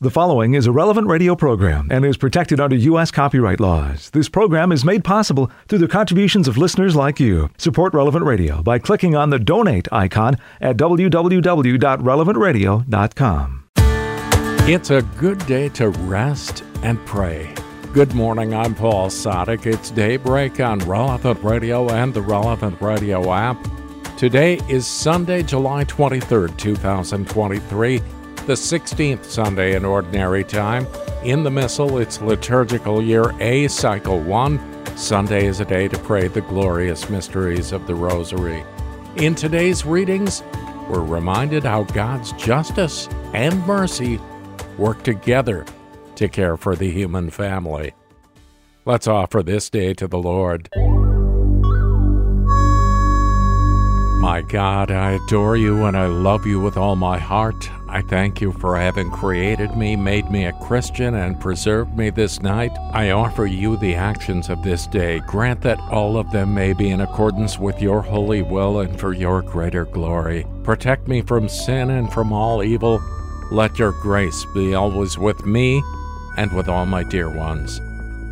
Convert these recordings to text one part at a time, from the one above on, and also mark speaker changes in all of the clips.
Speaker 1: The following is a relevant radio program and is protected under U.S. copyright laws. This program is made possible through the contributions of listeners like you. Support Relevant Radio by clicking on the donate icon at www.relevantradio.com.
Speaker 2: It's a good day to rest and pray. Good morning, I'm Paul Sadek. It's daybreak on Relevant Radio and the Relevant Radio app. Today is Sunday, July 23rd, 2023 the 16th Sunday in Ordinary Time. In the Missal, it's liturgical year A, cycle 1. Sunday is a day to pray the glorious mysteries of the Rosary. In today's readings, we're reminded how God's justice and mercy work together to care for the human family. Let's offer this day to the Lord. My God, I adore you and I love you with all my heart. I thank you for having created me, made me a Christian, and preserved me this night. I offer you the actions of this day. Grant that all of them may be in accordance with your holy will and for your greater glory. Protect me from sin and from all evil. Let your grace be always with me and with all my dear ones.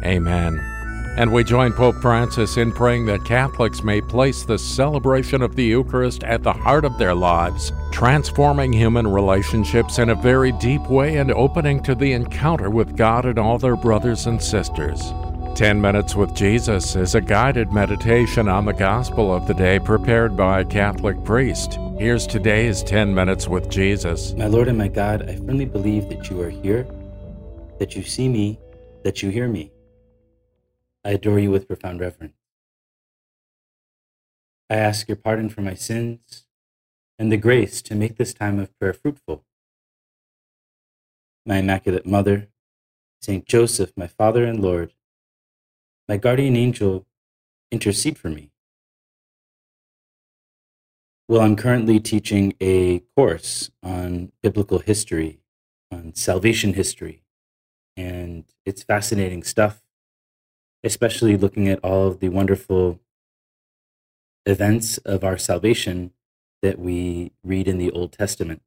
Speaker 2: Amen. And we join Pope Francis in praying that Catholics may place the celebration of the Eucharist at the heart of their lives, transforming human relationships in a very deep way and opening to the encounter with God and all their brothers and sisters. 10 Minutes with Jesus is a guided meditation on the gospel of the day prepared by a Catholic priest. Here's today's 10 Minutes with Jesus.
Speaker 3: My Lord and my God, I firmly believe that you are here, that you see me, that you hear me. I adore you with profound reverence. I ask your pardon for my sins and the grace to make this time of prayer fruitful. My Immaculate Mother, Saint Joseph, my Father and Lord, my guardian angel, intercede for me. Well, I'm currently teaching a course on biblical history, on salvation history, and it's fascinating stuff especially looking at all of the wonderful events of our salvation that we read in the Old Testament.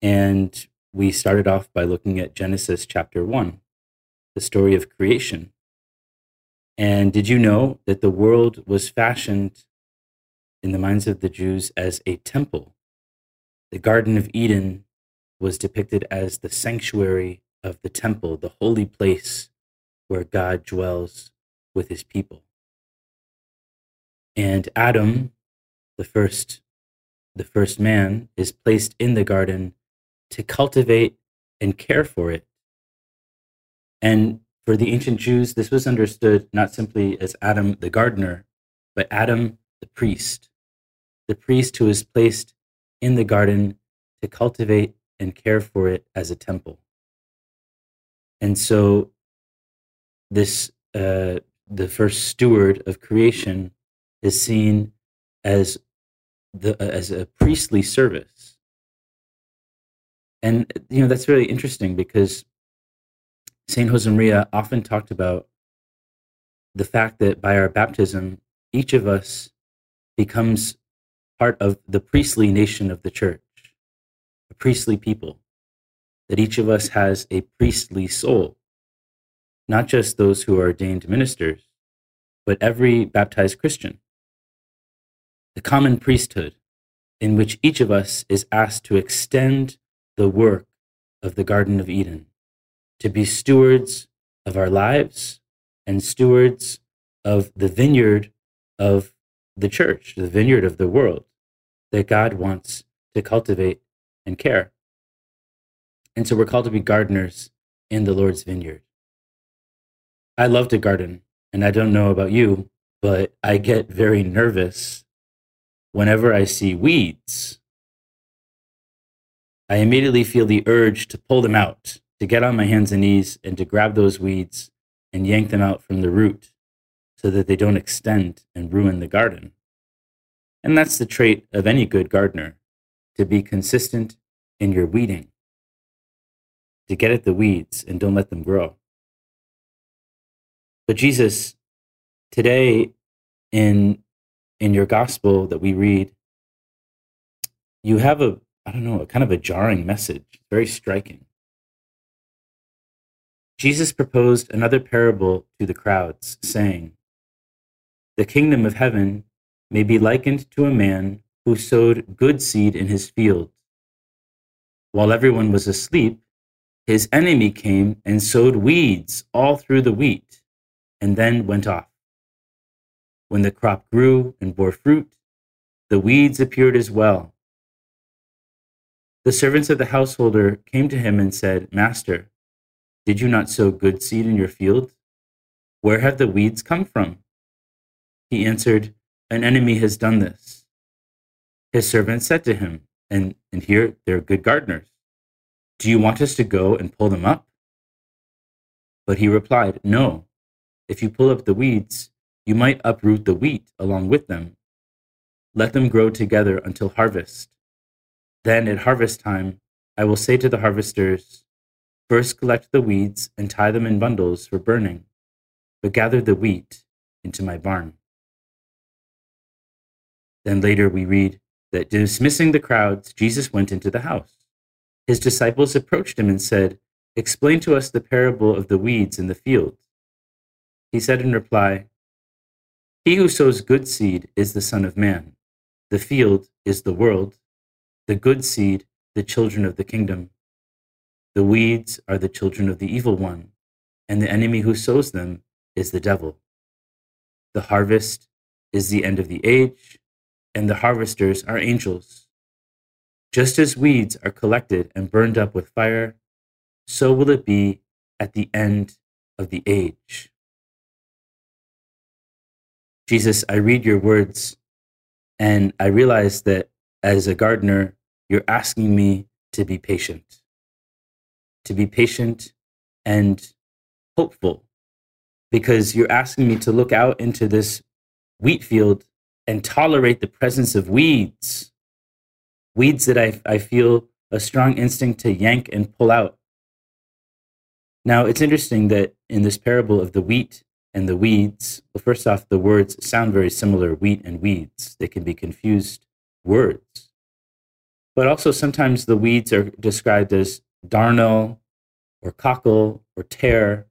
Speaker 3: And we started off by looking at Genesis chapter 1, the story of creation. And did you know that the world was fashioned in the minds of the Jews as a temple? The Garden of Eden was depicted as the sanctuary of the temple, the holy place where God dwells with his people. And Adam, the first the first man is placed in the garden to cultivate and care for it. And for the ancient Jews, this was understood not simply as Adam the gardener, but Adam the priest, the priest who is placed in the garden to cultivate and care for it as a temple. And so this uh, the first steward of creation is seen as the as a priestly service. And you know that's really interesting because saint josemaria often talked about the fact that by our baptism each of us becomes part of the priestly nation of the church a priestly people that each of us has a priestly soul not just those who are ordained ministers, but every baptized Christian. The common priesthood, in which each of us is asked to extend the work of the Garden of Eden, to be stewards of our lives and stewards of the vineyard of the church, the vineyard of the world that God wants to cultivate and care. And so we're called to be gardeners in the Lord's vineyard. I love to garden, and I don't know about you, but I get very nervous whenever I see weeds. I immediately feel the urge to pull them out, to get on my hands and knees and to grab those weeds and yank them out from the root so that they don't extend and ruin the garden. And that's the trait of any good gardener to be consistent in your weeding, to get at the weeds and don't let them grow. But Jesus, today in in your gospel that we read, you have a I don't know, a kind of a jarring message, very striking. Jesus proposed another parable to the crowds, saying, The kingdom of heaven may be likened to a man who sowed good seed in his field. While everyone was asleep, his enemy came and sowed weeds all through the wheat, and then went off. When the crop grew and bore fruit, the weeds appeared as well. The servants of the householder came to him and said, Master, did you not sow good seed in your field? Where have the weeds come from? He answered, An enemy has done this. His servants said to him, and, and here they're good gardeners. Do you want us to go and pull them up? But he replied, No. If you pull up the weeds, you might uproot the wheat along with them. Let them grow together until harvest. Then at harvest time, I will say to the harvesters, First collect the weeds and tie them in bundles for burning, but gather the wheat into my barn. Then later we read that dismissing the crowds, Jesus went into the house. His disciples approached him and said, Explain to us the parable of the weeds in the field. He said in reply, he who sows good seed is the Son of Man. The field is the world. The good seed, the children of the kingdom. The weeds are the children of the evil one, and the enemy who sows them is the devil. The harvest is the end of the age, and the harvesters are angels. Just as weeds are collected and burned up with fire, so will it be at the end of the age. Jesus, I read your words and I realize that as a gardener, you're asking me to be patient, to be patient and hopeful, because you're asking me to look out into this wheat field and tolerate the presence of weeds, weeds that I, I feel a strong instinct to yank and pull out. Now, it's interesting that in this parable of the wheat and the weeds. Well, first off, the words sound very similar wheat and weeds. They can be confused words. But also, sometimes the weeds are described as darnel or cockle or tare,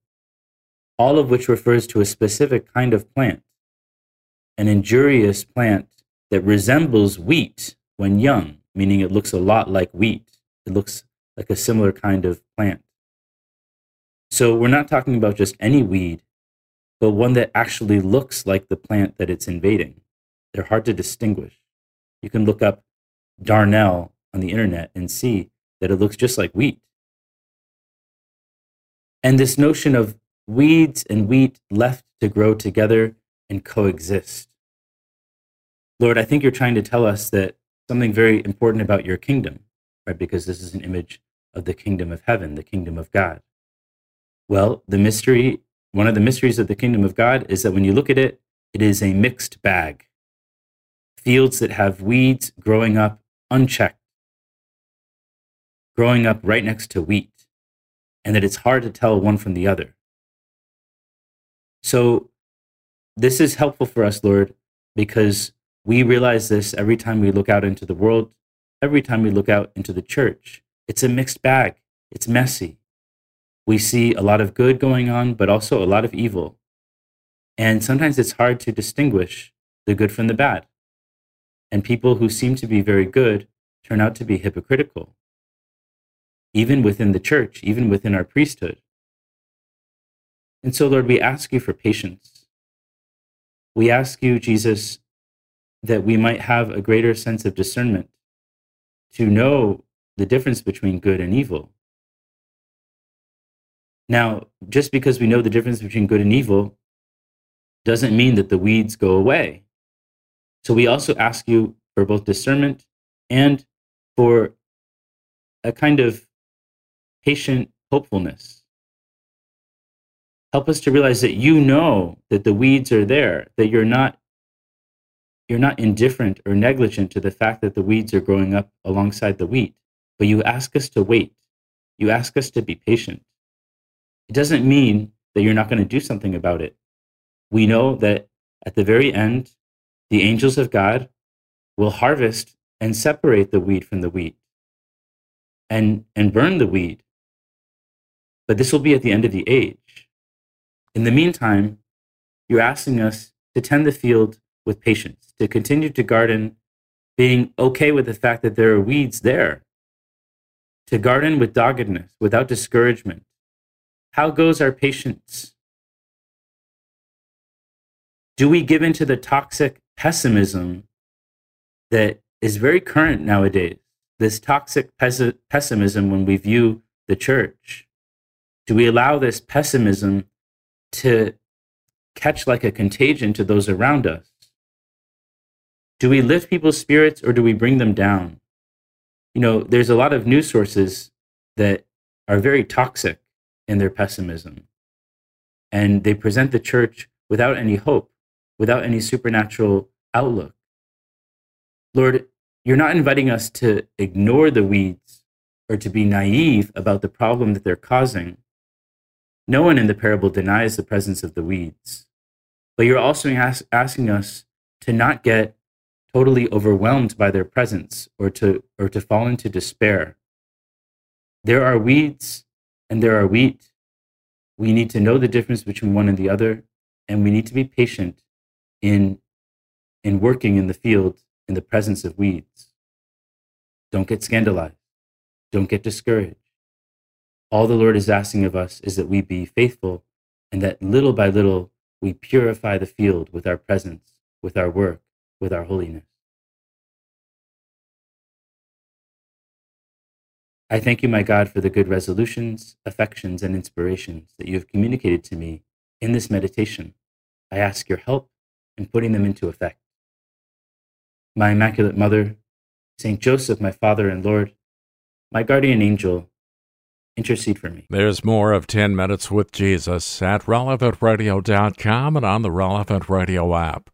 Speaker 3: all of which refers to a specific kind of plant, an injurious plant that resembles wheat when young, meaning it looks a lot like wheat. It looks like a similar kind of plant. So, we're not talking about just any weed but one that actually looks like the plant that it's invading. They're hard to distinguish. You can look up darnel on the internet and see that it looks just like wheat. And this notion of weeds and wheat left to grow together and coexist. Lord, I think you're trying to tell us that something very important about your kingdom, right? Because this is an image of the kingdom of heaven, the kingdom of God. Well, the mystery one of the mysteries of the kingdom of God is that when you look at it, it is a mixed bag. Fields that have weeds growing up unchecked, growing up right next to wheat, and that it's hard to tell one from the other. So, this is helpful for us, Lord, because we realize this every time we look out into the world, every time we look out into the church. It's a mixed bag, it's messy we see a lot of good going on, but also a lot of evil. And sometimes it's hard to distinguish the good from the bad. And people who seem to be very good turn out to be hypocritical, even within the church, even within our priesthood. And so, Lord, we ask you for patience. We ask you, Jesus, that we might have a greater sense of discernment to know the difference between good and evil now, just because we know the difference between good and evil doesn't mean that the weeds go away. So we also ask you for both discernment and for a kind of patient hopefulness. Help us to realize that you know that the weeds are there, that you're not you're not indifferent or negligent to the fact that the weeds are growing up alongside the wheat, but you ask us to wait. You ask us to be patient. It doesn't mean that you're not going to do something about it. We know that at the very end, the angels of God will harvest and separate the weed from the wheat and, and burn the weed. but this will be at the end of the age. In the meantime, you're asking us to tend the field with patience, to continue to garden, being okay with the fact that there are weeds there, to garden with doggedness, without discouragement. How goes our patience? Do we give in to the toxic pessimism that is very current nowadays? This toxic pes- pessimism when we view the church? Do we allow this pessimism to catch like a contagion to those around us? Do we lift people's spirits or do we bring them down? You know, there's a lot of news sources that are very toxic in their pessimism. And they present the church without any hope, without any supernatural outlook. Lord, you're not inviting us to ignore the weeds or to be naive about the problem that they're causing. No one in the parable denies the presence of the weeds. But you're also ask, asking us to not get totally overwhelmed by their presence or to, or to fall into despair. There are weeds and there are wheat. We need to know the difference between one and the other, and we need to be patient in, in working in the field in the presence of weeds. Don't get scandalized. Don't get discouraged. All the Lord is asking of us is that we be faithful and that little by little we purify the field with our presence, with our work, with our holiness. I thank you, my God, for the good resolutions, affections, and inspirations that you have communicated to me in this meditation. I ask your help in putting them into effect. My Immaculate Mother, Saint Joseph, my Father and Lord, my guardian angel, intercede for me.
Speaker 2: There's more of 10 Minutes with Jesus at relevantradio.com and on the Relevant Radio app.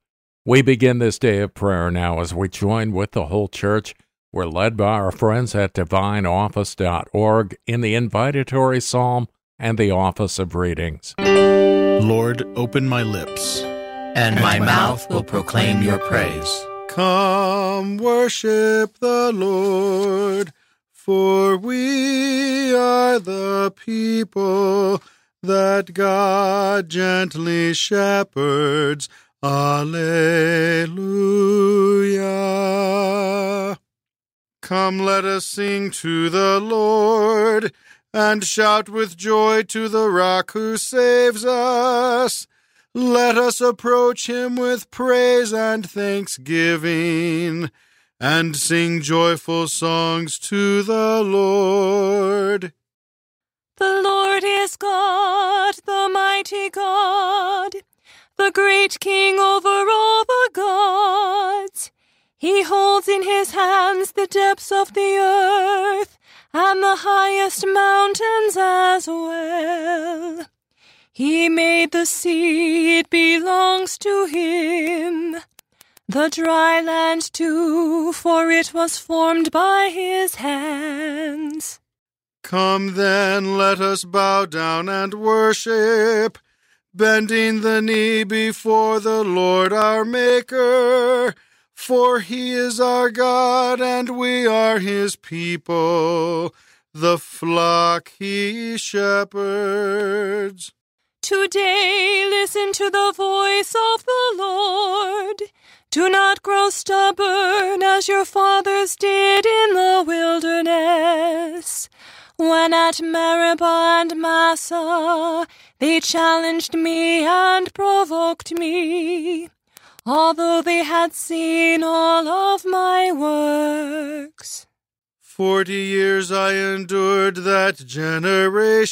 Speaker 2: We begin this day of prayer now as we join with the whole church we're led by our friends at divineoffice.org in the invitatory psalm and the office of readings.
Speaker 4: Lord, open my lips,
Speaker 5: and my mouth will proclaim your praise.
Speaker 6: Come worship the Lord, for we are the people that God gently shepherds. Alleluia. Come, let us sing to the Lord, and shout with joy to the rock who saves us. Let us approach him with praise and thanksgiving, and sing joyful songs to the Lord.
Speaker 7: The Lord is God, the mighty God, the great King over all the gods. He holds in his hands the depths of the earth and the highest mountains as well. He made the sea, it belongs to him. The dry land too, for it was formed by his hands.
Speaker 6: Come then, let us bow down and worship, bending the knee before the Lord our Maker for he is our God, and we are his people, the flock he shepherds.
Speaker 7: Today listen to the voice of the Lord. Do not grow stubborn as your fathers did in the wilderness. When at Meribah and Massah they challenged me and provoked me although they had seen all of my works.
Speaker 6: Forty years I endured that generation.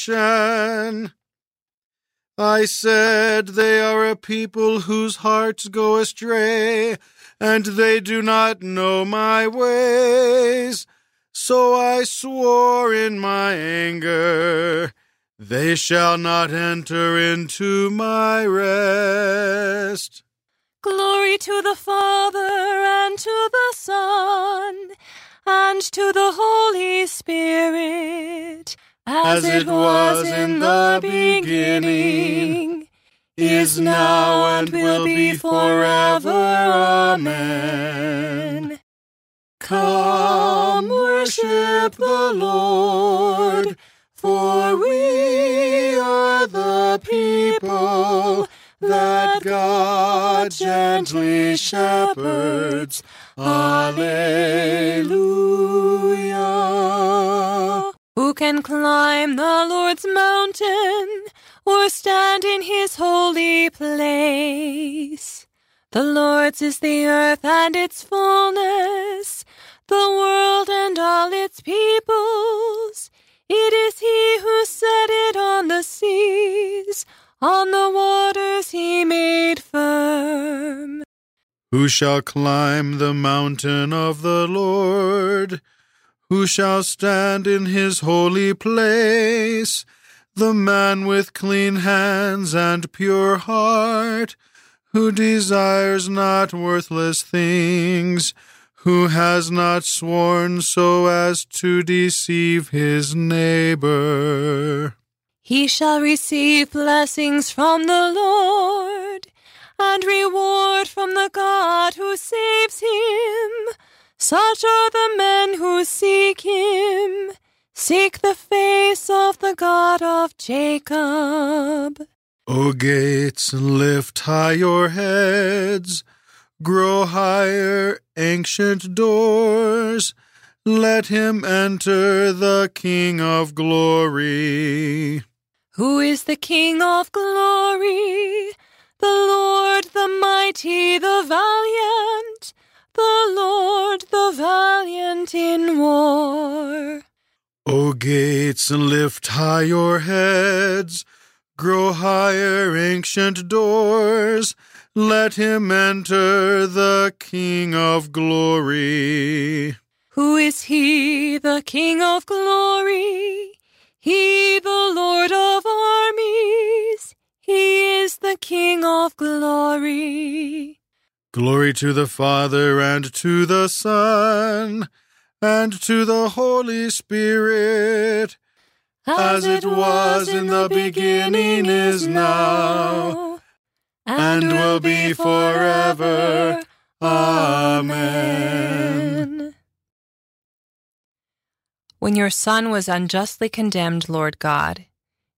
Speaker 6: I said, They are a people whose hearts go astray, and they do not know my ways. So I swore in my anger, They shall not enter into my rest.
Speaker 7: Glory to the Father, and to the Son, and to the Holy Spirit,
Speaker 6: as, as it was in the beginning, is now, and will be forever. Amen. Come worship the Lord, for we are the people that God gently shepherds. Alleluia.
Speaker 7: Who can climb the Lord's mountain or stand in his holy place? The Lord's is the earth and its fullness, the world and all its peoples. It is he who set it on the seas, on the waters he made firm.
Speaker 6: Who shall climb the mountain of the Lord? Who shall stand in his holy place? The man with clean hands and pure heart, who desires not worthless things, who has not sworn so as to deceive his neighbor.
Speaker 7: He shall receive blessings from the Lord and reward from the God who saves him. Such are the men who seek him, seek the face of the God of Jacob.
Speaker 6: O gates, lift high your heads, grow higher, ancient doors. Let him enter the King of glory.
Speaker 7: Who is the King of glory? The Lord, the mighty, the valiant, the Lord, the valiant in war.
Speaker 6: O gates, lift high your heads, grow higher, ancient doors. Let him enter the King of glory.
Speaker 7: Who is he, the King of glory? He, of glory.
Speaker 6: Glory to the Father and to the Son and to the Holy Spirit, as it was in the beginning, is now, and will be forever. Amen.
Speaker 7: When your son was unjustly condemned, Lord God,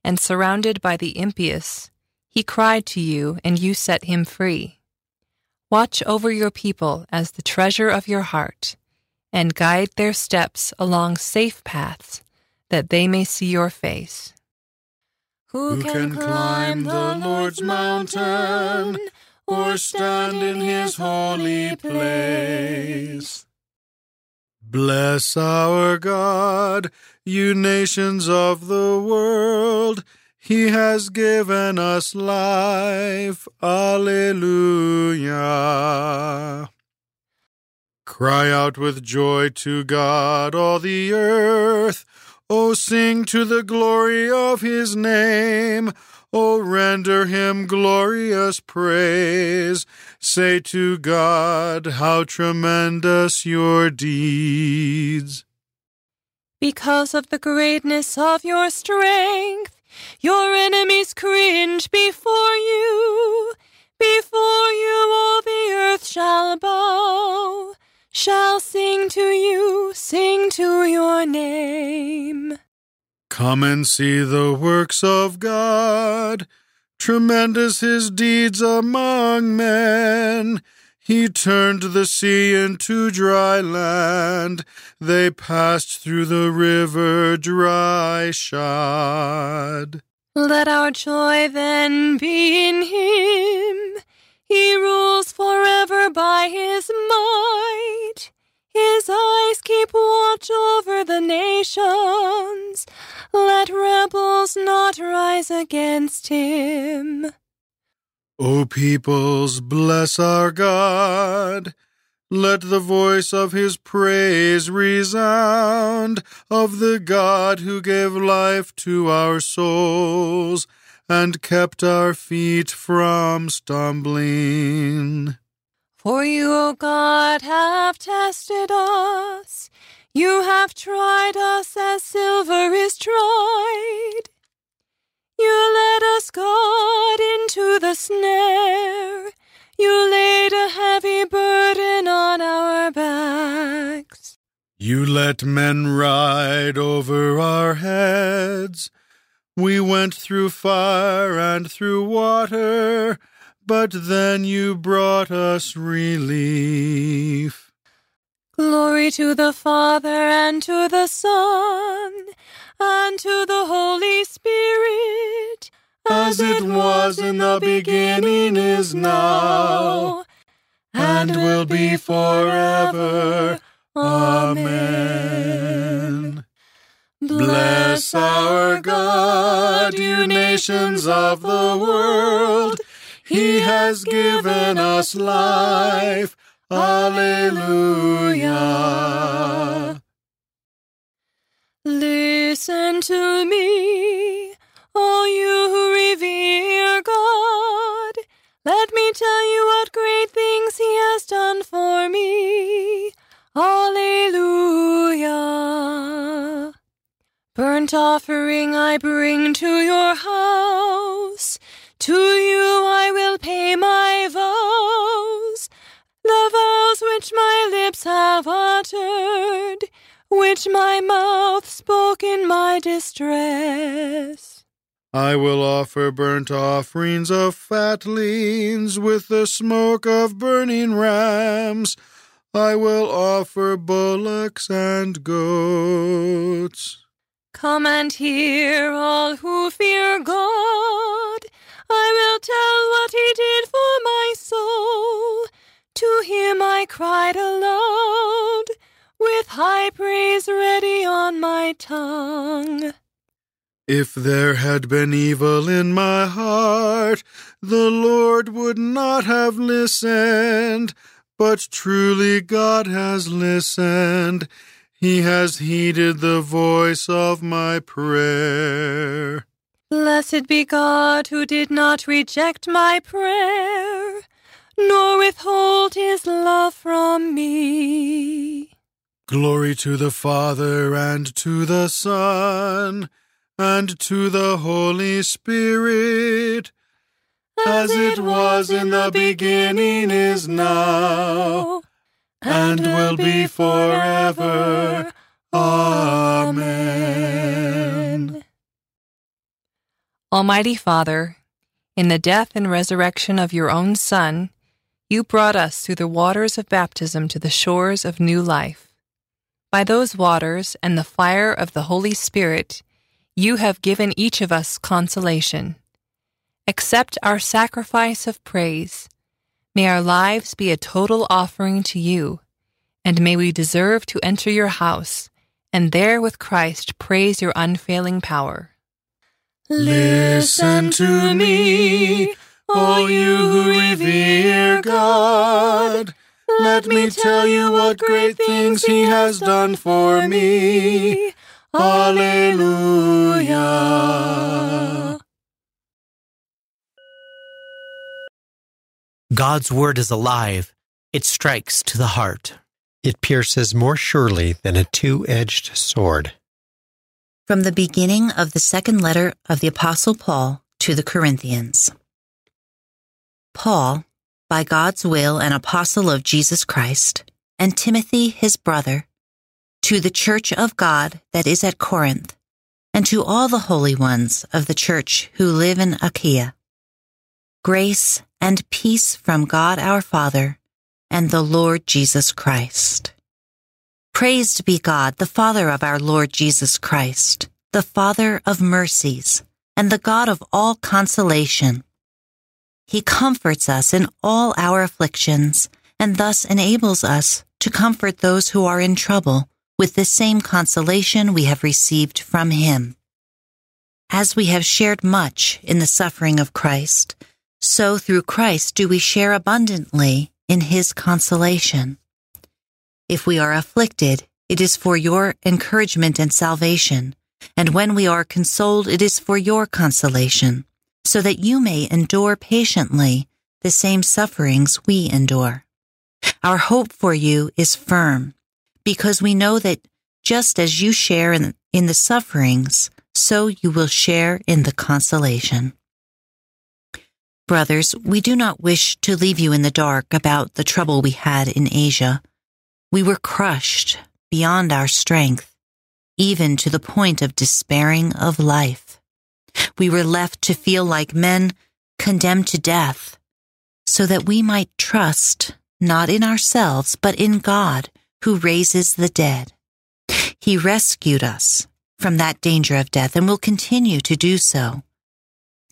Speaker 7: and surrounded by the impious, he cried to you, and you set him free. Watch over your people as the treasure of your heart, and guide their steps along safe paths, that they may see your face.
Speaker 6: Who can climb the Lord's mountain or stand in his holy place? Bless our God, you nations of the world. He has given us life. Alleluia. Cry out with joy to God, all the earth. O sing to the glory of his name. O render him glorious praise. Say to God, how tremendous your deeds.
Speaker 7: Because of the greatness of your strength, your enemies cringe before you. Before you all the earth shall bow, shall sing to you, sing to your name.
Speaker 6: Come and see the works of God. Tremendous his deeds among men. He turned the sea into dry land. They passed through the river dry shod.
Speaker 7: Let our joy then be in him. He rules forever by his might. His eyes keep watch over the nations. Let rebels not rise against him.
Speaker 6: O peoples, bless our God. Let the voice of his praise resound of the God who gave life to our souls and kept our feet from stumbling.
Speaker 7: For you, O God, have tested us. You have tried us as silver is tried. You led us, God, into the snare. You laid a heavy burden on our backs.
Speaker 6: You let men ride over our heads. We went through fire and through water, but then you brought us relief.
Speaker 7: Glory to the Father and to the Son and to the Holy Spirit,
Speaker 6: As it was in the beginning, is now, and will be forever. Amen. Bless our God, you nations of the world. He has given us life. Alleluia.
Speaker 7: Listen to me, all you who revere God. Let me tell you what great things He has done for me. Alleluia. Burnt offering I bring to your house. To you I will pay my vows which my lips have uttered, which my mouth spoke in my distress.
Speaker 6: I will offer burnt offerings of fatlings with the smoke of burning rams. I will offer bullocks and goats.
Speaker 7: Come and hear, all who fear God. I will tell what he did for my soul. To him I cried aloud, with high praise ready on my tongue.
Speaker 6: If there had been evil in my heart, the Lord would not have listened. But truly God has listened. He has heeded the voice of my prayer.
Speaker 7: Blessed be God who did not reject my prayer, nor withhold his love from me.
Speaker 6: Glory to the Father and to the Son and to the Holy Spirit, as it was in the beginning, is now, and will be forever. Amen.
Speaker 8: Almighty Father, in the death and resurrection of your own Son, you brought us through the waters of baptism to the shores of new life. By those waters and the fire of the Holy Spirit, you have given each of us consolation. Accept our sacrifice of praise. May our lives be a total offering to you, and may we deserve to enter your house, and there with Christ praise your unfailing power.
Speaker 6: Listen to me, all you who revere God. Let me tell you what great things He has done for me. Alleluia.
Speaker 9: God's word is alive. It strikes to the heart.
Speaker 10: It pierces more surely than a two edged sword.
Speaker 11: From the beginning of the second letter of the Apostle Paul to the Corinthians. Paul, by God's will an apostle of Jesus Christ, and Timothy his brother, to the church of God that is at Corinth, and to all the holy ones of the church who live in Achaia. Grace and peace from God our Father and the Lord Jesus Christ. Praised be God, the Father of our Lord Jesus Christ, the Father of mercies, and the God of all consolation. He comforts us in all our afflictions, and thus enables us to comfort those who are in trouble with the same consolation we have received from Him. As we have shared much in the suffering of Christ, so through Christ do we share abundantly in His consolation. If we are afflicted, it is for your encouragement and salvation, and when we are consoled, it is for your consolation, so that you may endure patiently the same sufferings we endure. Our hope for you is firm, because we know that just as you share in, in the sufferings, so you will share in the consolation. Brothers, we do not wish to leave you in the dark about the trouble we had in Asia. We were crushed beyond our strength, even to the point of despairing of life. We were left to feel like men condemned to death, so that we might trust not in ourselves, but in God who raises the dead. He rescued us from that danger of death and will continue to do so.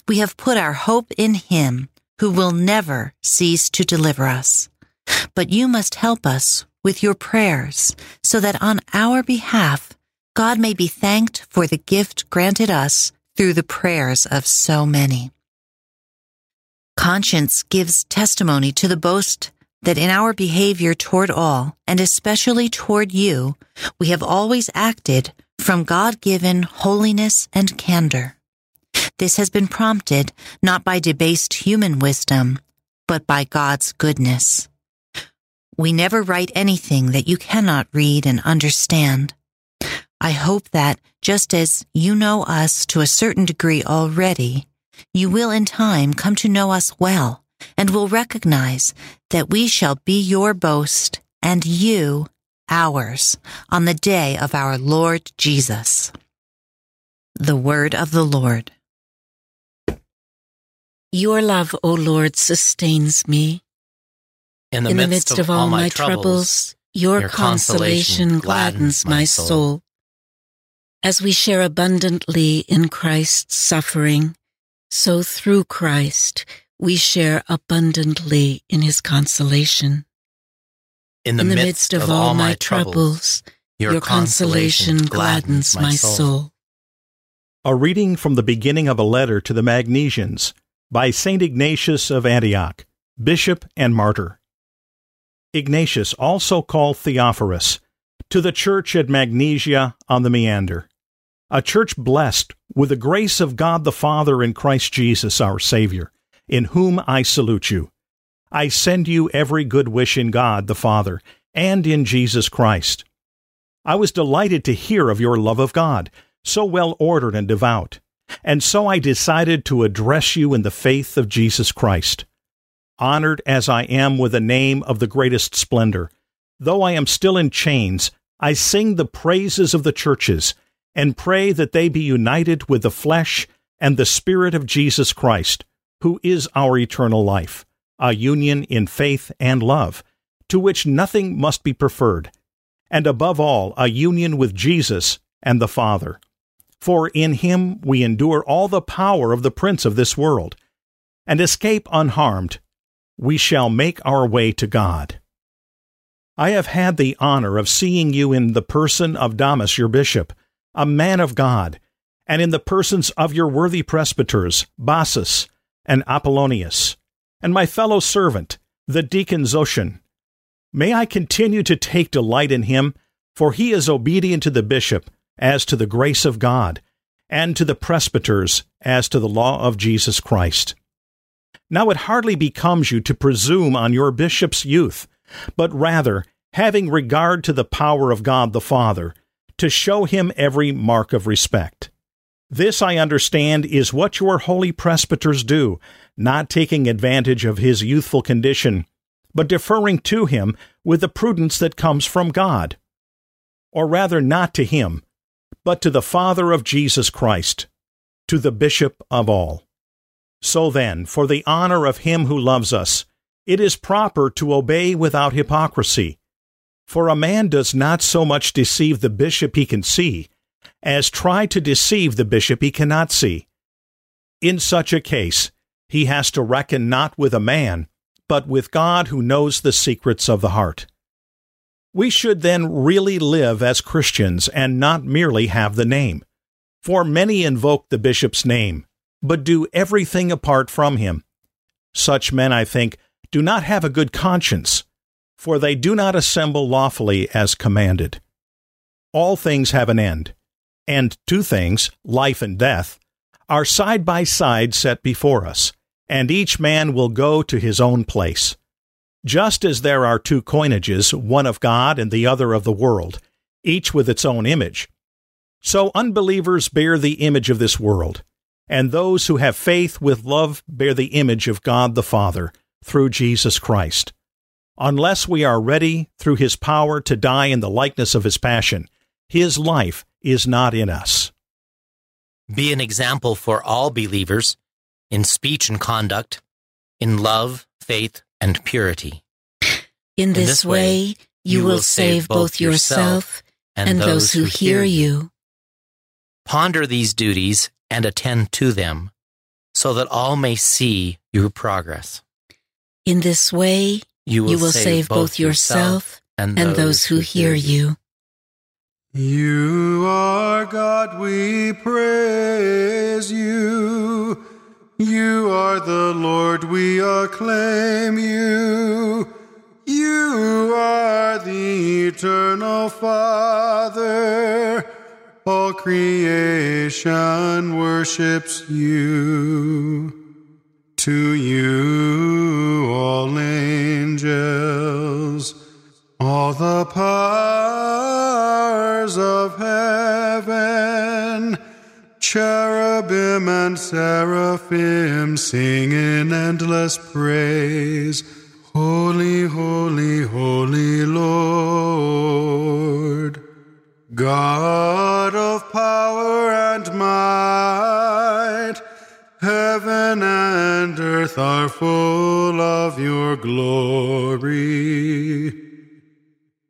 Speaker 11: We have put our hope in Him who will never cease to deliver us. But you must help us with your prayers so that on our behalf, God may be thanked for the gift granted us through the prayers of so many. Conscience gives testimony to the boast that in our behavior toward all, and especially toward you, we have always acted from God given holiness and candor. This has been prompted not by debased human wisdom, but by God's goodness. We never write anything that you cannot read and understand. I hope that, just as you know us to a certain degree already, you will in time come to know us well and will recognize that we shall be your boast and you ours on the day of our Lord Jesus. The Word of the Lord.
Speaker 12: Your love, O Lord, sustains me.
Speaker 9: In the,
Speaker 12: In the
Speaker 9: midst,
Speaker 12: midst of all my troubles, your,
Speaker 9: your
Speaker 12: consolation gladdens my soul. As we share abundantly in Christ's suffering, so through Christ we share abundantly in his consolation.
Speaker 9: In the, midst, of all my troubles,
Speaker 12: your consolation gladdens my soul.
Speaker 13: A reading from the beginning of a letter to the Magnesians by St. Ignatius of Antioch, Bishop and Martyr. Ignatius, also called Theophorus, to the church at Magnesia on the Meander, a church blessed with the grace of God the Father in Christ Jesus our Savior, in whom I salute you. I send you every good wish in God the Father and in Jesus Christ. I was delighted to hear of your love of God, so well ordered and devout, and so I decided to address you in the faith of Jesus Christ. Honored as I am with the name of the greatest splendor, though I am still in chains, I sing the praises of the churches and pray that they be united with the flesh and the Spirit of Jesus Christ, who is our eternal life, a union in faith and love, to which nothing must be preferred, and above all, a union with Jesus and the Father. For in him we endure all the power of the prince of this world, and escape unharmed. We shall make our way to God. I have had the honor of seeing you in the person of Damas, your bishop, a man of God, and in the persons of your worthy presbyters, Bassus and Apollonius, and my fellow servant, the deacon Zotion. May I continue to take delight in him, for he is obedient to the bishop as to the grace of God, and to the presbyters as to the law of Jesus Christ. Now it hardly becomes you to presume on your bishop's youth, but rather, having regard to the power of God the Father, to show him every mark of respect. This, I understand, is what your holy presbyters do, not taking advantage of his youthful condition, but deferring to him with the prudence that comes from God. Or rather, not to him, but to the Father of Jesus Christ, to the Bishop of all. So then, for the honor of him who loves us, it is proper to obey without hypocrisy. For a man does not so much deceive the bishop he can see, as try to deceive the bishop he cannot see. In such a case, he has to reckon not with a man, but with God who knows the secrets of the heart. We should then really live as Christians and not merely have the name. For many invoke the bishop's name, but do everything apart from him. Such men, I think, do not have a good conscience, for they do not assemble lawfully as commanded. All things have an end, and two things, life and death, are side by side set before us, and each man will go to his own place. Just as there are two coinages, one of God and the other of the world, each with its own image, so unbelievers bear the image of this world, and those who have faith with love bear the image of God the Father through Jesus Christ. Unless we are ready through his power to die in the likeness of his passion, his life is not in us.
Speaker 9: Be an example for all believers in speech and conduct, in love, faith, and purity.
Speaker 12: In this, this way, you will save both yourself and, and those who hear you.
Speaker 9: Ponder these duties and attend to them, so that all may see your progress.
Speaker 12: In this way, you will, you will save, save, both yourself and, and those who hear you.
Speaker 6: You are God, we praise you. You are the Lord, we acclaim you. You are the eternal Father. All creation worships you. To you, all angels, all the powers of heaven, cherubim and seraphim sing in endless praise. Holy, holy, holy Lord, God of power and might, heaven and earth are full of your glory.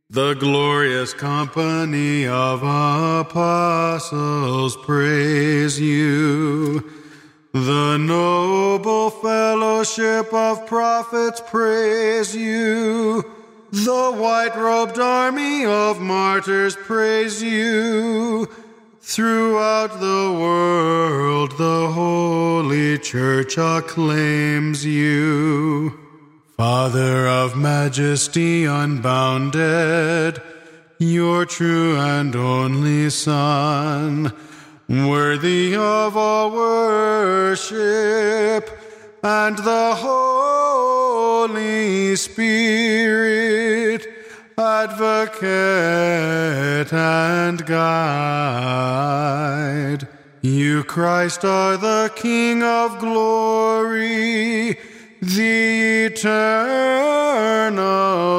Speaker 6: The glorious company of apostles praise you. The noble fellowship of prophets praise you. The white robed army of martyrs praise you. Throughout the world, the Holy Church acclaims you. Father of majesty unbounded, your true and only Son worthy of all worship, and the Holy Spirit, advocate and guide. You, Christ, are the King of glory, the eternal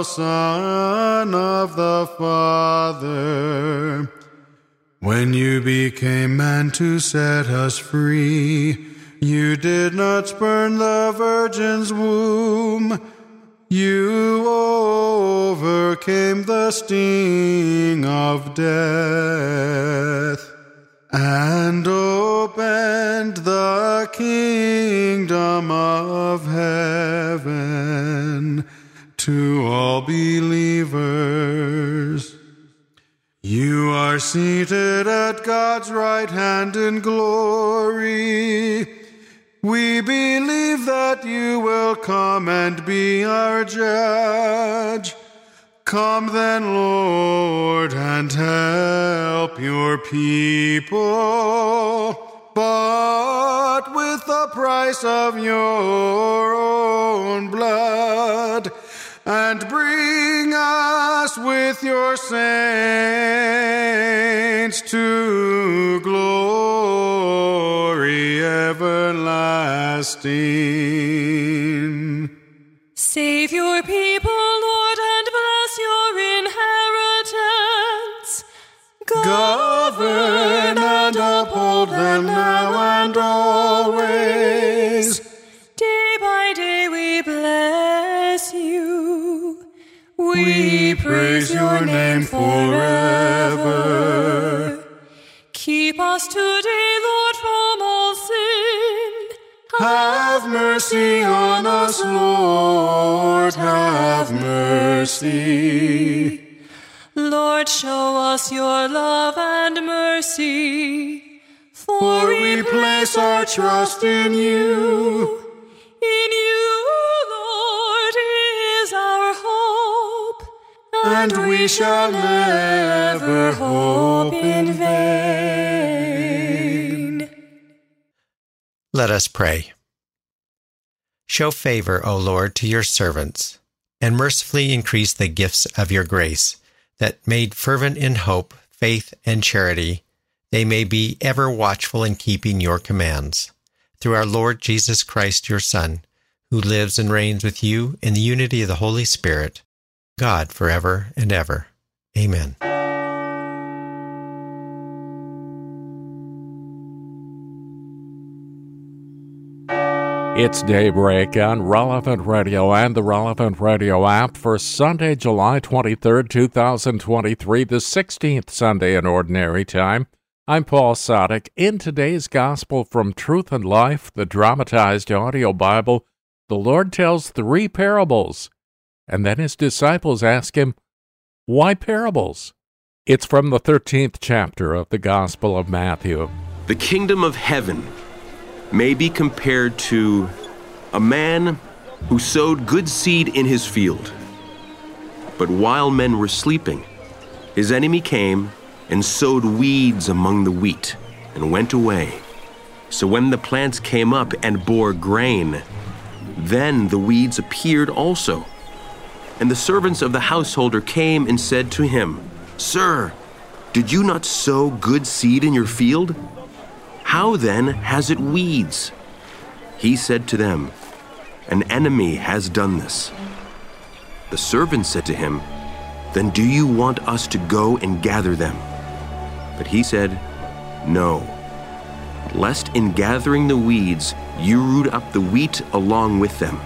Speaker 6: Son of the Father when you became man to set us free, you did not spurn the virgin's womb. You overcame the sting of death and opened the kingdom of heaven to all believers. You are seated at God's right hand in glory. We believe that you will come and be our judge. Come then, Lord, and help your people, but with the price of your own blood and bring us with your saints to glory everlasting.
Speaker 7: Save your people, Lord, and bless your inheritance.
Speaker 6: Govern and uphold them now and always praise your name forever.
Speaker 7: Keep us today, Lord, from all sin.
Speaker 6: Have mercy on us, Lord, have mercy.
Speaker 7: Lord, show us your love and mercy.
Speaker 6: For we place our trust in you.
Speaker 7: In you and we shall never hope in vain.
Speaker 10: Let us pray. Show favor, O Lord, to your servants, and mercifully increase the gifts of your grace, that made fervent in hope, faith, and charity, they may be ever watchful in keeping your commands. Through our Lord Jesus Christ, your Son, who lives and reigns with you in the unity of the Holy Spirit, God forever and ever. Amen.
Speaker 2: It's daybreak on Relevant Radio and the Relevant Radio app for Sunday, July 23rd, 2023, the 16th Sunday in Ordinary Time. I'm Paul Sadek. In today's Gospel from Truth and Life, the dramatized audio Bible, the Lord tells three parables and then his disciples ask him, Why parables? It's from the 13th chapter of the Gospel of Matthew.
Speaker 14: The kingdom of heaven may be compared to a man who sowed good seed in his field. But while men were sleeping, his enemy came and sowed weeds among the wheat and went away. So when the plants came up and bore grain, then the weeds appeared also. And the servants of the householder came and said to him, Sir, did you not sow good seed in your field? How then has it weeds? He said to them, An enemy has done this. The servants said to him, Then do you want us to go and gather them? But he said, No, lest in gathering the weeds you root up the wheat along with them.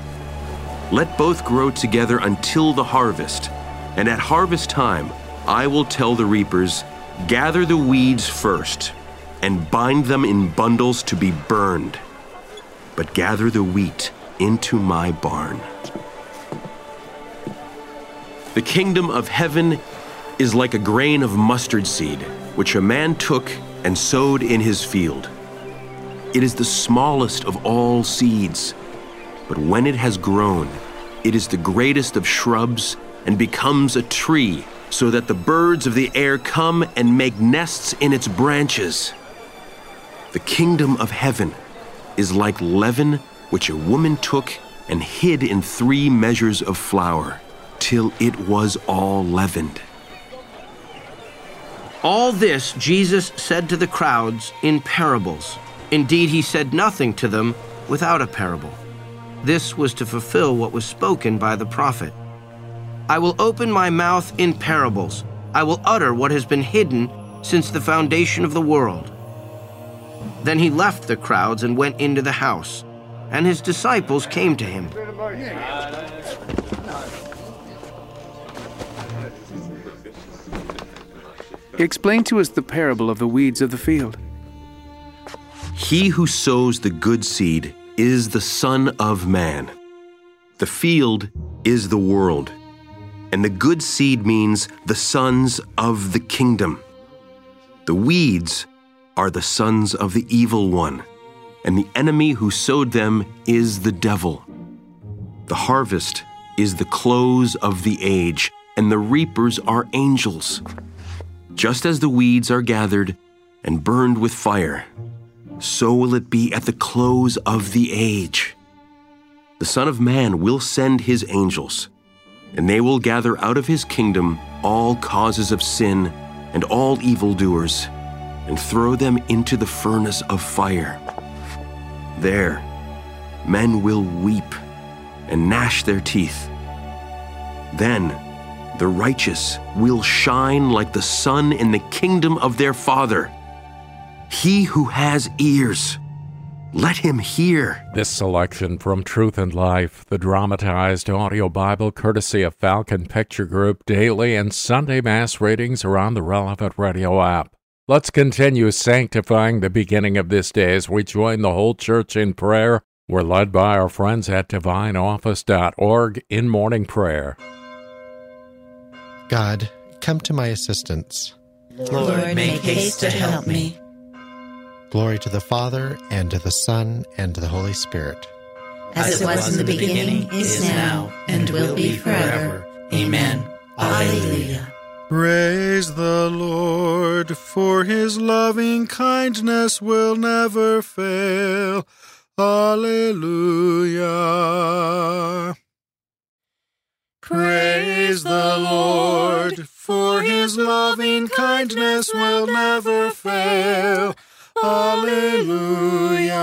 Speaker 14: Let both grow together until the harvest, and at harvest time I will tell the reapers, Gather the weeds first, and bind them in bundles to be burned, but gather the wheat into my barn. The kingdom of heaven is like a grain of mustard seed which a man took and sowed in his field. It is the smallest of all seeds, but when it has grown, it is the greatest of shrubs and becomes a tree, so that the birds of the air come and make nests in its branches. The kingdom of heaven is like leaven which a woman took and hid in three measures of flour, till it was all leavened.
Speaker 15: All this Jesus said to the crowds in parables. Indeed, he said nothing to them without a parable. This was to fulfill what was spoken by the prophet. I will open my mouth in parables. I will utter what has been hidden since the foundation of the world. Then he left the crowds and went into the house, and his disciples came to him.
Speaker 16: Explain to us the parable of the weeds of the field.
Speaker 14: He who sows the good seed is the Son of Man. The field is the world, and the good seed means the sons of the kingdom. The weeds are the sons of the evil one, and the enemy who sowed them is the devil. The harvest is the close of the age, and the reapers are angels. Just as the weeds are gathered and burned with fire, so will it be at the close of the age. The Son of Man will send his angels, and they will gather out of his kingdom all causes of sin and all evildoers, and throw them into the furnace of fire. There, men will weep and gnash their teeth. Then, the righteous will shine like the sun in the kingdom of their Father. He who has ears, let him hear.
Speaker 2: This selection from Truth and Life, the dramatized audio Bible courtesy of Falcon Picture Group, daily and Sunday Mass readings are on the relevant radio app. Let's continue sanctifying the beginning of this day as we join the whole church in prayer. We're led by our friends at divineoffice.org in morning prayer.
Speaker 10: God, come to my assistance.
Speaker 5: Lord, make haste to help me.
Speaker 10: Glory to the Father, and to the Son, and to the Holy Spirit.
Speaker 5: As it was in the beginning, is now, and will be forever. Amen. Alleluia.
Speaker 6: Praise the Lord, for his loving kindness will never fail. Alleluia. Praise the Lord, for his loving kindness will never fail. Alleluia.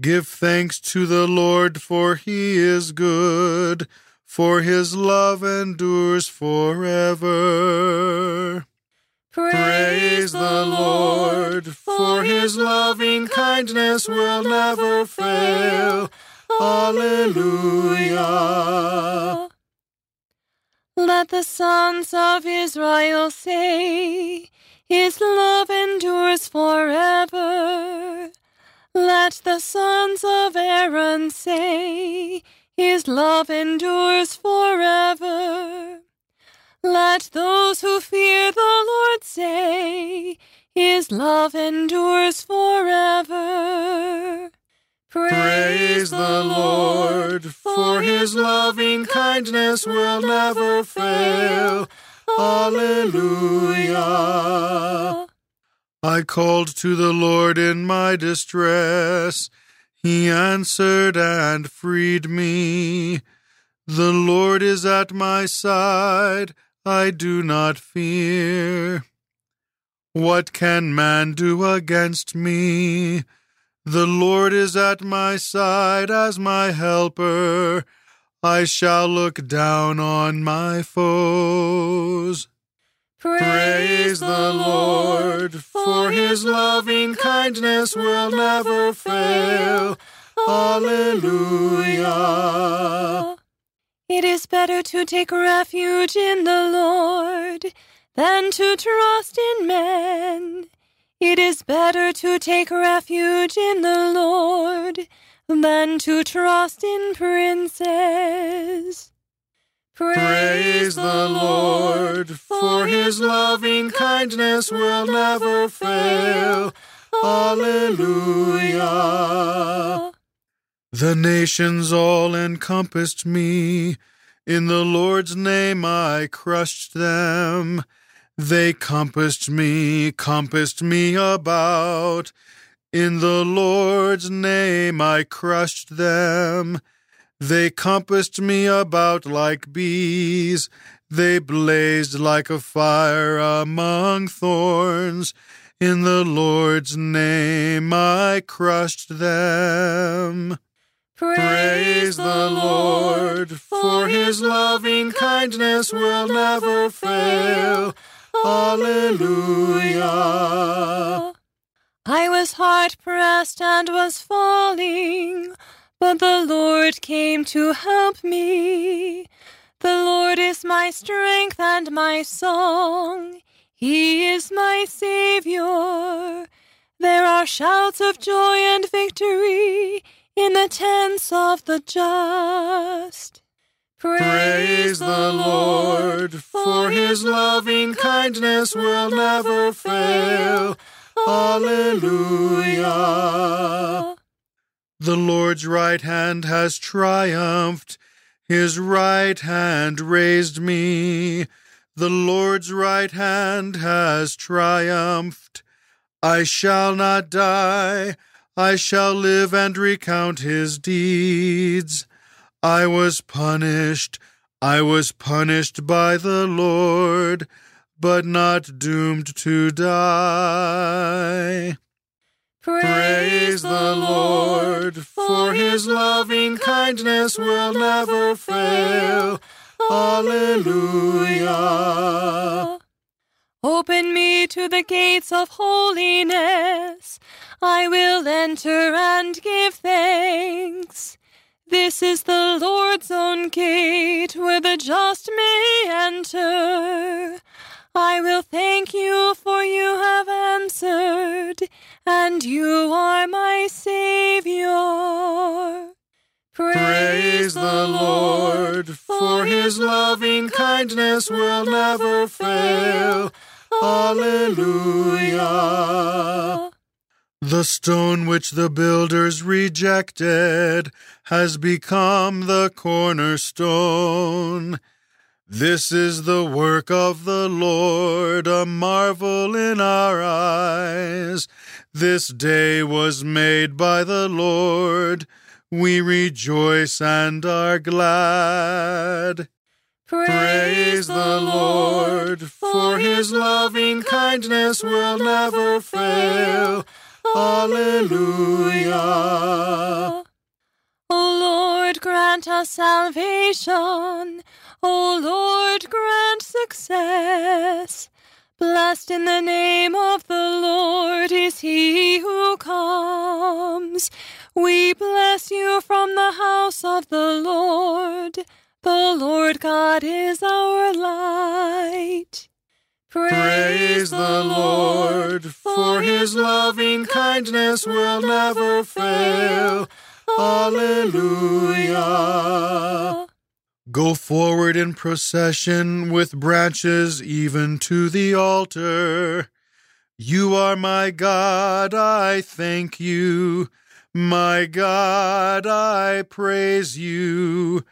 Speaker 6: Give thanks to the Lord, for he is good, for his love endures forever. Praise the Lord, for his loving kindness will never fail. Alleluia.
Speaker 7: Let the sons of Israel say, His love endures forever. Let the sons of Aaron say, His love endures forever. Let those who fear the Lord say, His love endures forever.
Speaker 6: Praise the Lord, for his loving kindness will never fail. Alleluia. I called to the Lord in my distress. He answered and freed me. The Lord is at my side. I do not fear. What can man do against me? The Lord is at my side as my helper. I shall look down on my foes. Praise the Lord, for his loving kindness will never fail. Alleluia.
Speaker 7: It is better to take refuge in the Lord than to trust in men. It is better to take refuge in the Lord than to trust in princes.
Speaker 6: Praise the Lord, for his loving kindness will never fail. Alleluia. The nations all encompassed me. In the Lord's name I crushed them. They compassed me, compassed me about. In the Lord's name I crushed them. They compassed me about like bees. They blazed like a fire among thorns. In the Lord's name I crushed them. Praise the Lord, for his loving kindness will never fail. Alleluia.
Speaker 7: I was hard pressed and was falling, but the Lord came to help me. The Lord is my strength and my song. He is my Savior. There are shouts of joy and victory in the tents of the just.
Speaker 6: Praise the Lord, for his loving kindness will never fail. Alleluia. The Lord's right hand has triumphed. His right hand raised me. The Lord's right hand has triumphed. I shall not die. I shall live and recount his deeds. I was punished. I was punished by the Lord, but not doomed to die. Praise the Lord, for his loving kindness will never fail. Alleluia.
Speaker 7: Open me to the gates of holiness. I will enter and give thanks. This is the Lord's own gate where the just may enter. I will thank you for you have answered, and you are my Savior.
Speaker 6: Praise the Lord, for his loving kindness will never fail. Alleluia. The stone which the builders rejected has become the cornerstone. This is the work of the Lord, a marvel in our eyes. This day was made by the Lord. We rejoice and are glad. Praise the Lord, for his loving kindness will never fail. Alleluia.
Speaker 7: O Lord, grant us salvation. O Lord, grant success. Blessed in the name of the Lord is he who comes. We bless you from the house of the Lord. The Lord God is our light.
Speaker 6: Praise the Lord, for his loving kindness will never fail. Alleluia. Go forward in procession with branches even to the altar. You are my God, I thank you. My God, I praise you.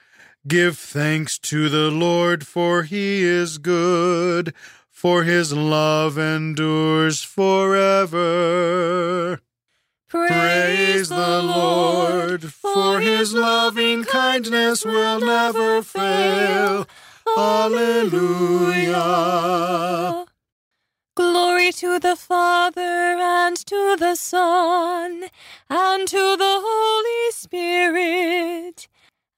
Speaker 6: Give thanks to the Lord, for he is good, for his love endures forever. Praise the Lord, for his loving kindness will never fail. Alleluia.
Speaker 7: Glory to the Father and to the Son and to the Holy Spirit.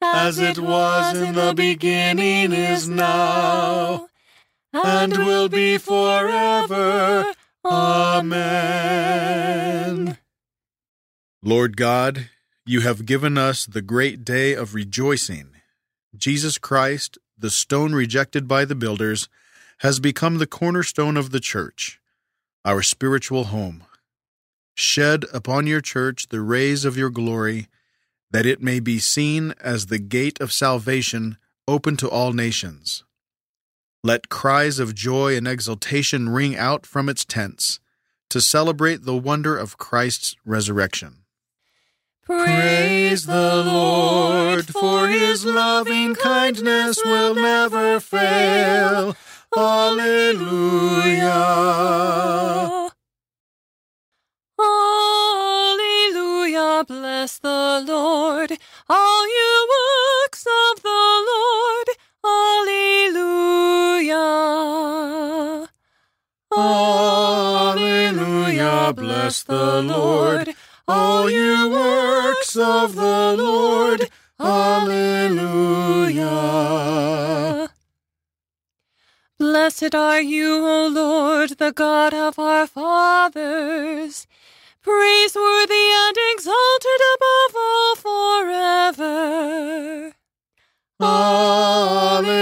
Speaker 6: As it was in the beginning is now and will be forever. Amen. Lord God, you have given us the great day of rejoicing. Jesus Christ, the stone rejected by the builders, has become the cornerstone of the church, our spiritual home. Shed upon your church the rays of your glory, that it may be seen as the gate of salvation open to all nations. Let cries of joy and exultation ring out from its tents to celebrate the wonder of Christ's resurrection.
Speaker 7: Praise the Lord, for his loving kindness will never fail. Alleluia. Alleluia. Bless the Lord, all you works of the Lord. Alleluia. Alleluia. Bless the Lord, all you works of the Lord. Alleluia. Blessed are you, O Lord, the God of our fathers, praiseworthy and exalted above all forever. Alleluia,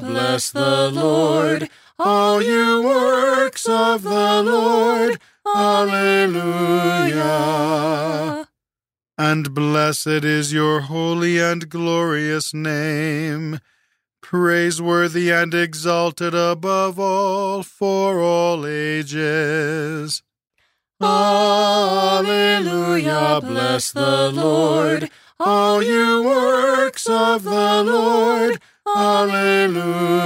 Speaker 7: bless the Lord, all you works of the Lord. Alleluia.
Speaker 6: And blessed is your holy and glorious name, praiseworthy and exalted above all for all ages.
Speaker 7: Alleluia, bless the Lord, all you works of the Lord. Alleluia.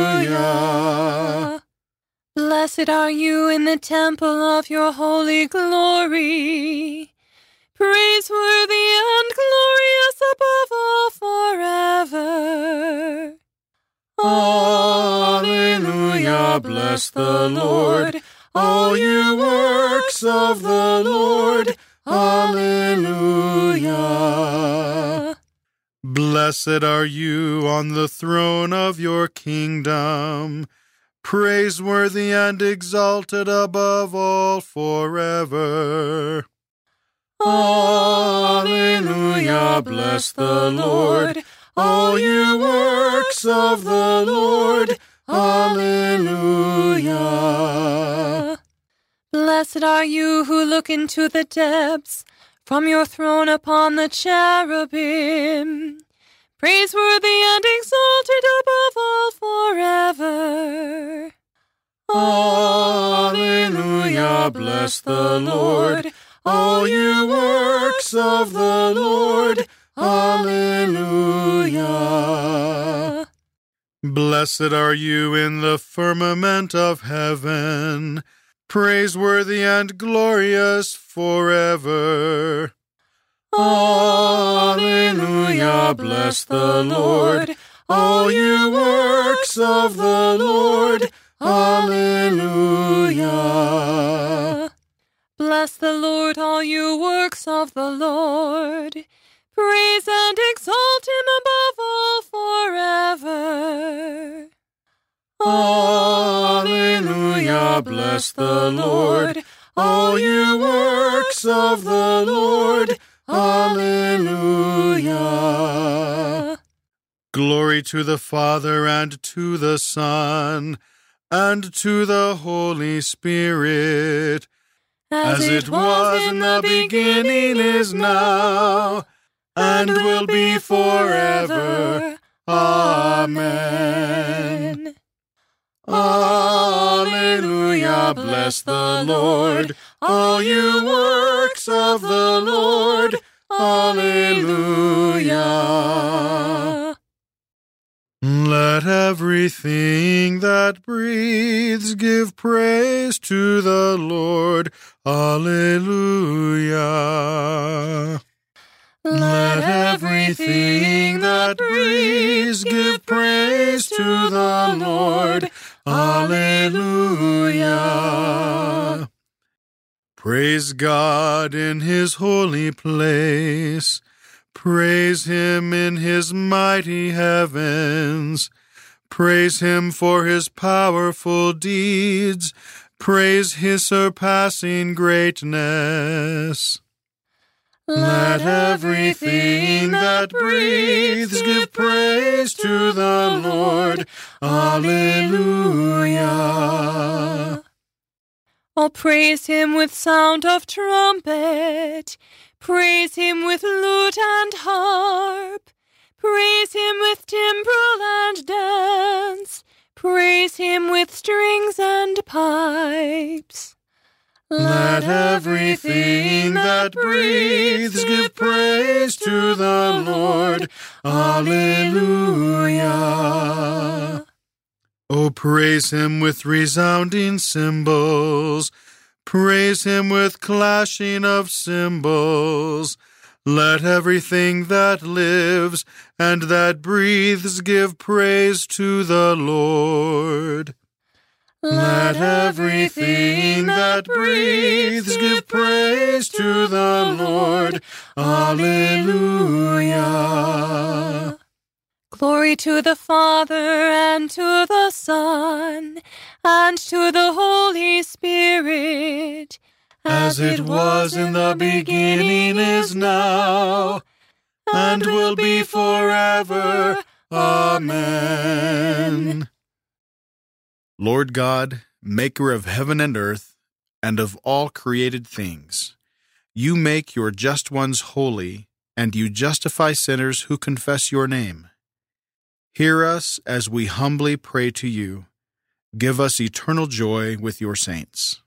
Speaker 7: Blessed are you in the temple of your holy glory, praiseworthy and glorious above all forever. Alleluia, bless the Lord, all you works of the Lord. Alleluia.
Speaker 6: Blessed are you on the throne of your kingdom, praiseworthy and exalted above all forever.
Speaker 7: Alleluia, bless the Lord, all you works of the Lord. Alleluia. Blessed are you who look into the depths from your throne upon the cherubim, praiseworthy and exalted above all forever. Alleluia, bless the Lord, all you works of the Lord. Alleluia.
Speaker 6: Blessed are you in the firmament of heaven, praiseworthy and glorious forever.
Speaker 7: Alleluia, bless the Lord, all you works of the Lord. Alleluia. Bless the Lord, all you works of the Lord. Praise and exalt him above all forever. Alleluia,
Speaker 6: bless the Lord. All you works of the Lord. Alleluia. Glory to the Father and to the Son and to the Holy Spirit. As it was in the beginning, is now, and will be forever. Amen. Alleluia, bless the Lord, all you works of the Lord. Alleluia. Let everything that breathes give praise to the Lord. Alleluia. Let everything that breathes give praise to the Lord. Alleluia. Praise God in his holy place. Praise him in his mighty heavens. Praise him for his powerful deeds. Praise his surpassing greatness. Let everything that breathes give praise to the Lord. Alleluia.
Speaker 7: Oh, praise him with sound of trumpet. Praise him with lute and harp. Praise him with timbrel and dance. Praise him with strings and pipes.
Speaker 6: Let everything that breathes give praise to the Lord. Alleluia. Oh, praise him with resounding cymbals. Praise him with clashing of cymbals. Let everything that lives and that breathes give praise to the Lord. Let everything that breathes give praise to the Lord. Alleluia.
Speaker 7: Glory to the Father and to the Son and to the Holy Spirit.
Speaker 6: As it was in the beginning, is now, and will be forever. Amen. Lord God, maker of heaven and earth, and of all created things, you make your just ones holy, and you justify sinners who confess your name. Hear us as we humbly pray to you. Give us eternal joy with your saints.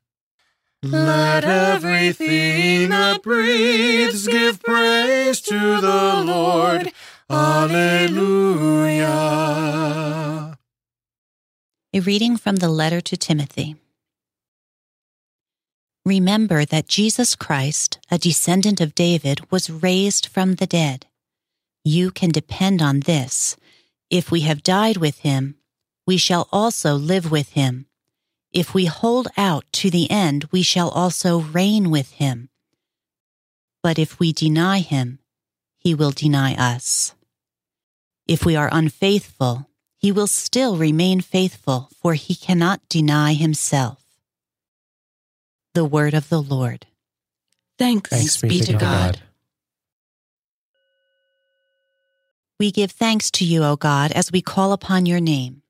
Speaker 6: Let everything that breathes give praise to the Lord. Alleluia.
Speaker 11: A reading from the letter to Timothy. Remember that Jesus Christ, a descendant of David, was raised from the dead. You can depend on this. If we have died with him, we shall also live with him. If we hold out to the end, we shall also reign with him. But if we deny him, he will deny us. If we are unfaithful, he will still remain faithful, for he cannot deny himself. The word of the Lord.
Speaker 12: Thanks,
Speaker 11: Thanks be to God. We give thanks to you, O God, as we call upon your name.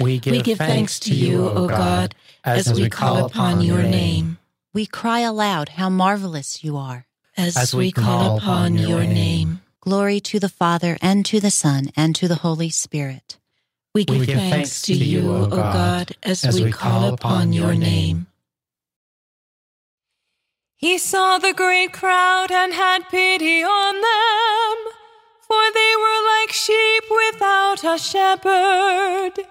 Speaker 9: We give,
Speaker 12: we give thanks to you, O God, as, we call upon your name.
Speaker 11: We cry aloud how marvelous you are.
Speaker 12: As, as we call upon your name.
Speaker 11: Glory to the Father, and to the Son, and to the Holy Spirit.
Speaker 12: We give, we give thanks to you, O God, as, as we call upon your name.
Speaker 7: He saw the great crowd and had pity on them, for they were like sheep without a shepherd.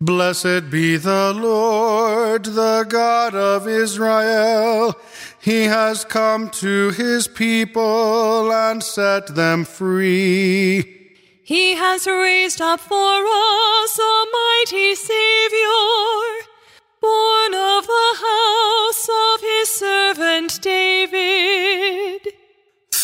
Speaker 6: Blessed be the Lord, the God of Israel. He has come to his people and set them free.
Speaker 7: He has raised up for us a mighty Savior, born of the house of his servant David.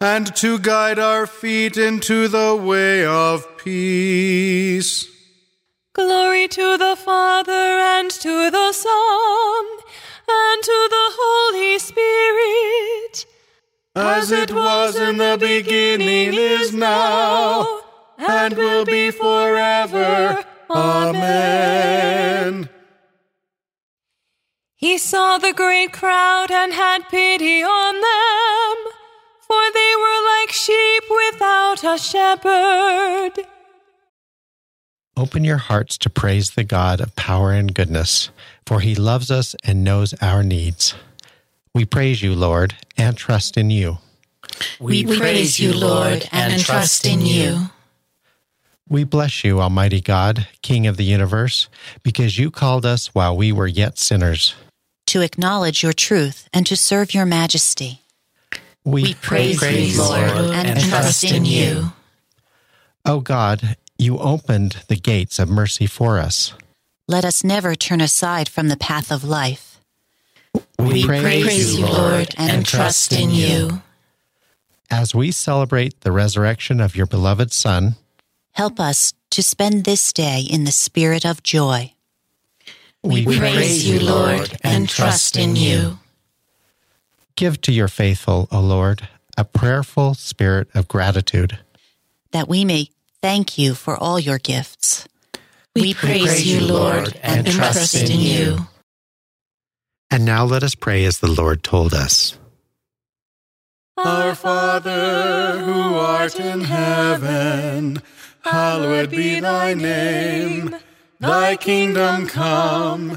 Speaker 6: and to guide our feet into the way of peace.
Speaker 7: Glory to the Father and to the Son and to the Holy Spirit,
Speaker 6: as it was in the beginning, is now and will be forever. Amen.
Speaker 7: He saw the great crowd and had pity on them, for they were like sheep without a shepherd.
Speaker 10: Open your hearts to praise the God of power and goodness, for he loves us and knows our needs. We praise you, Lord, and trust in you.
Speaker 5: We, we praise you, Lord, and trust in you.
Speaker 10: We bless you, Almighty God, King of the universe, because you called us while we were yet sinners.
Speaker 11: To acknowledge your truth and to serve your majesty.
Speaker 5: We, we praise, praise you, Lord, and, and trust in you.
Speaker 10: O oh God, you opened the gates of mercy for us.
Speaker 11: Let us never turn aside from the path of life.
Speaker 5: We, we praise, praise, you, Lord, and, and trust in you.
Speaker 10: As we celebrate the resurrection of your beloved Son,
Speaker 11: Help us to spend this day in the spirit of joy.
Speaker 5: We, we praise you, Lord, and trust in you.
Speaker 10: Give to your faithful, O Lord, a prayerful spirit of gratitude.
Speaker 11: That we may thank you for all your gifts.
Speaker 5: We, we praise, praise you, Lord, and, and trust in you.
Speaker 10: And now let us pray as the Lord told us.
Speaker 6: Our Father, who art in heaven, hallowed be thy name. Thy kingdom come,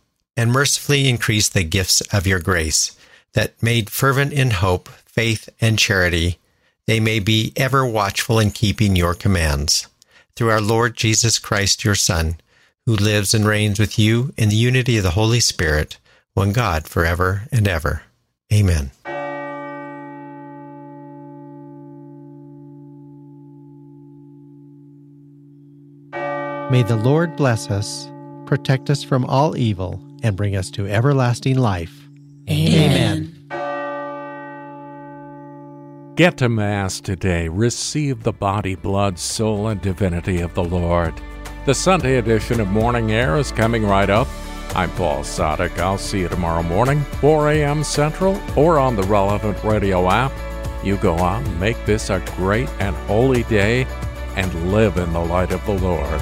Speaker 10: and mercifully increase the gifts of your grace, that made fervent in hope, faith, and charity, they may be ever watchful in keeping your commands. Through our Lord Jesus Christ, your Son, who lives and reigns with you in the unity of the Holy Spirit, one God, forever and ever. Amen. May the Lord bless us, protect us from all evil, and bring us to everlasting life.
Speaker 5: Amen.
Speaker 2: Amen. Get to Mass today. Receive the body, blood, soul, and divinity of the Lord. The Sunday edition of Morning Air is coming right up. I'm Paul Sadek. I'll see you tomorrow morning, 4 a.m. Central, or on the relevant radio app. You go out make this a great and holy day and live in the light of the Lord.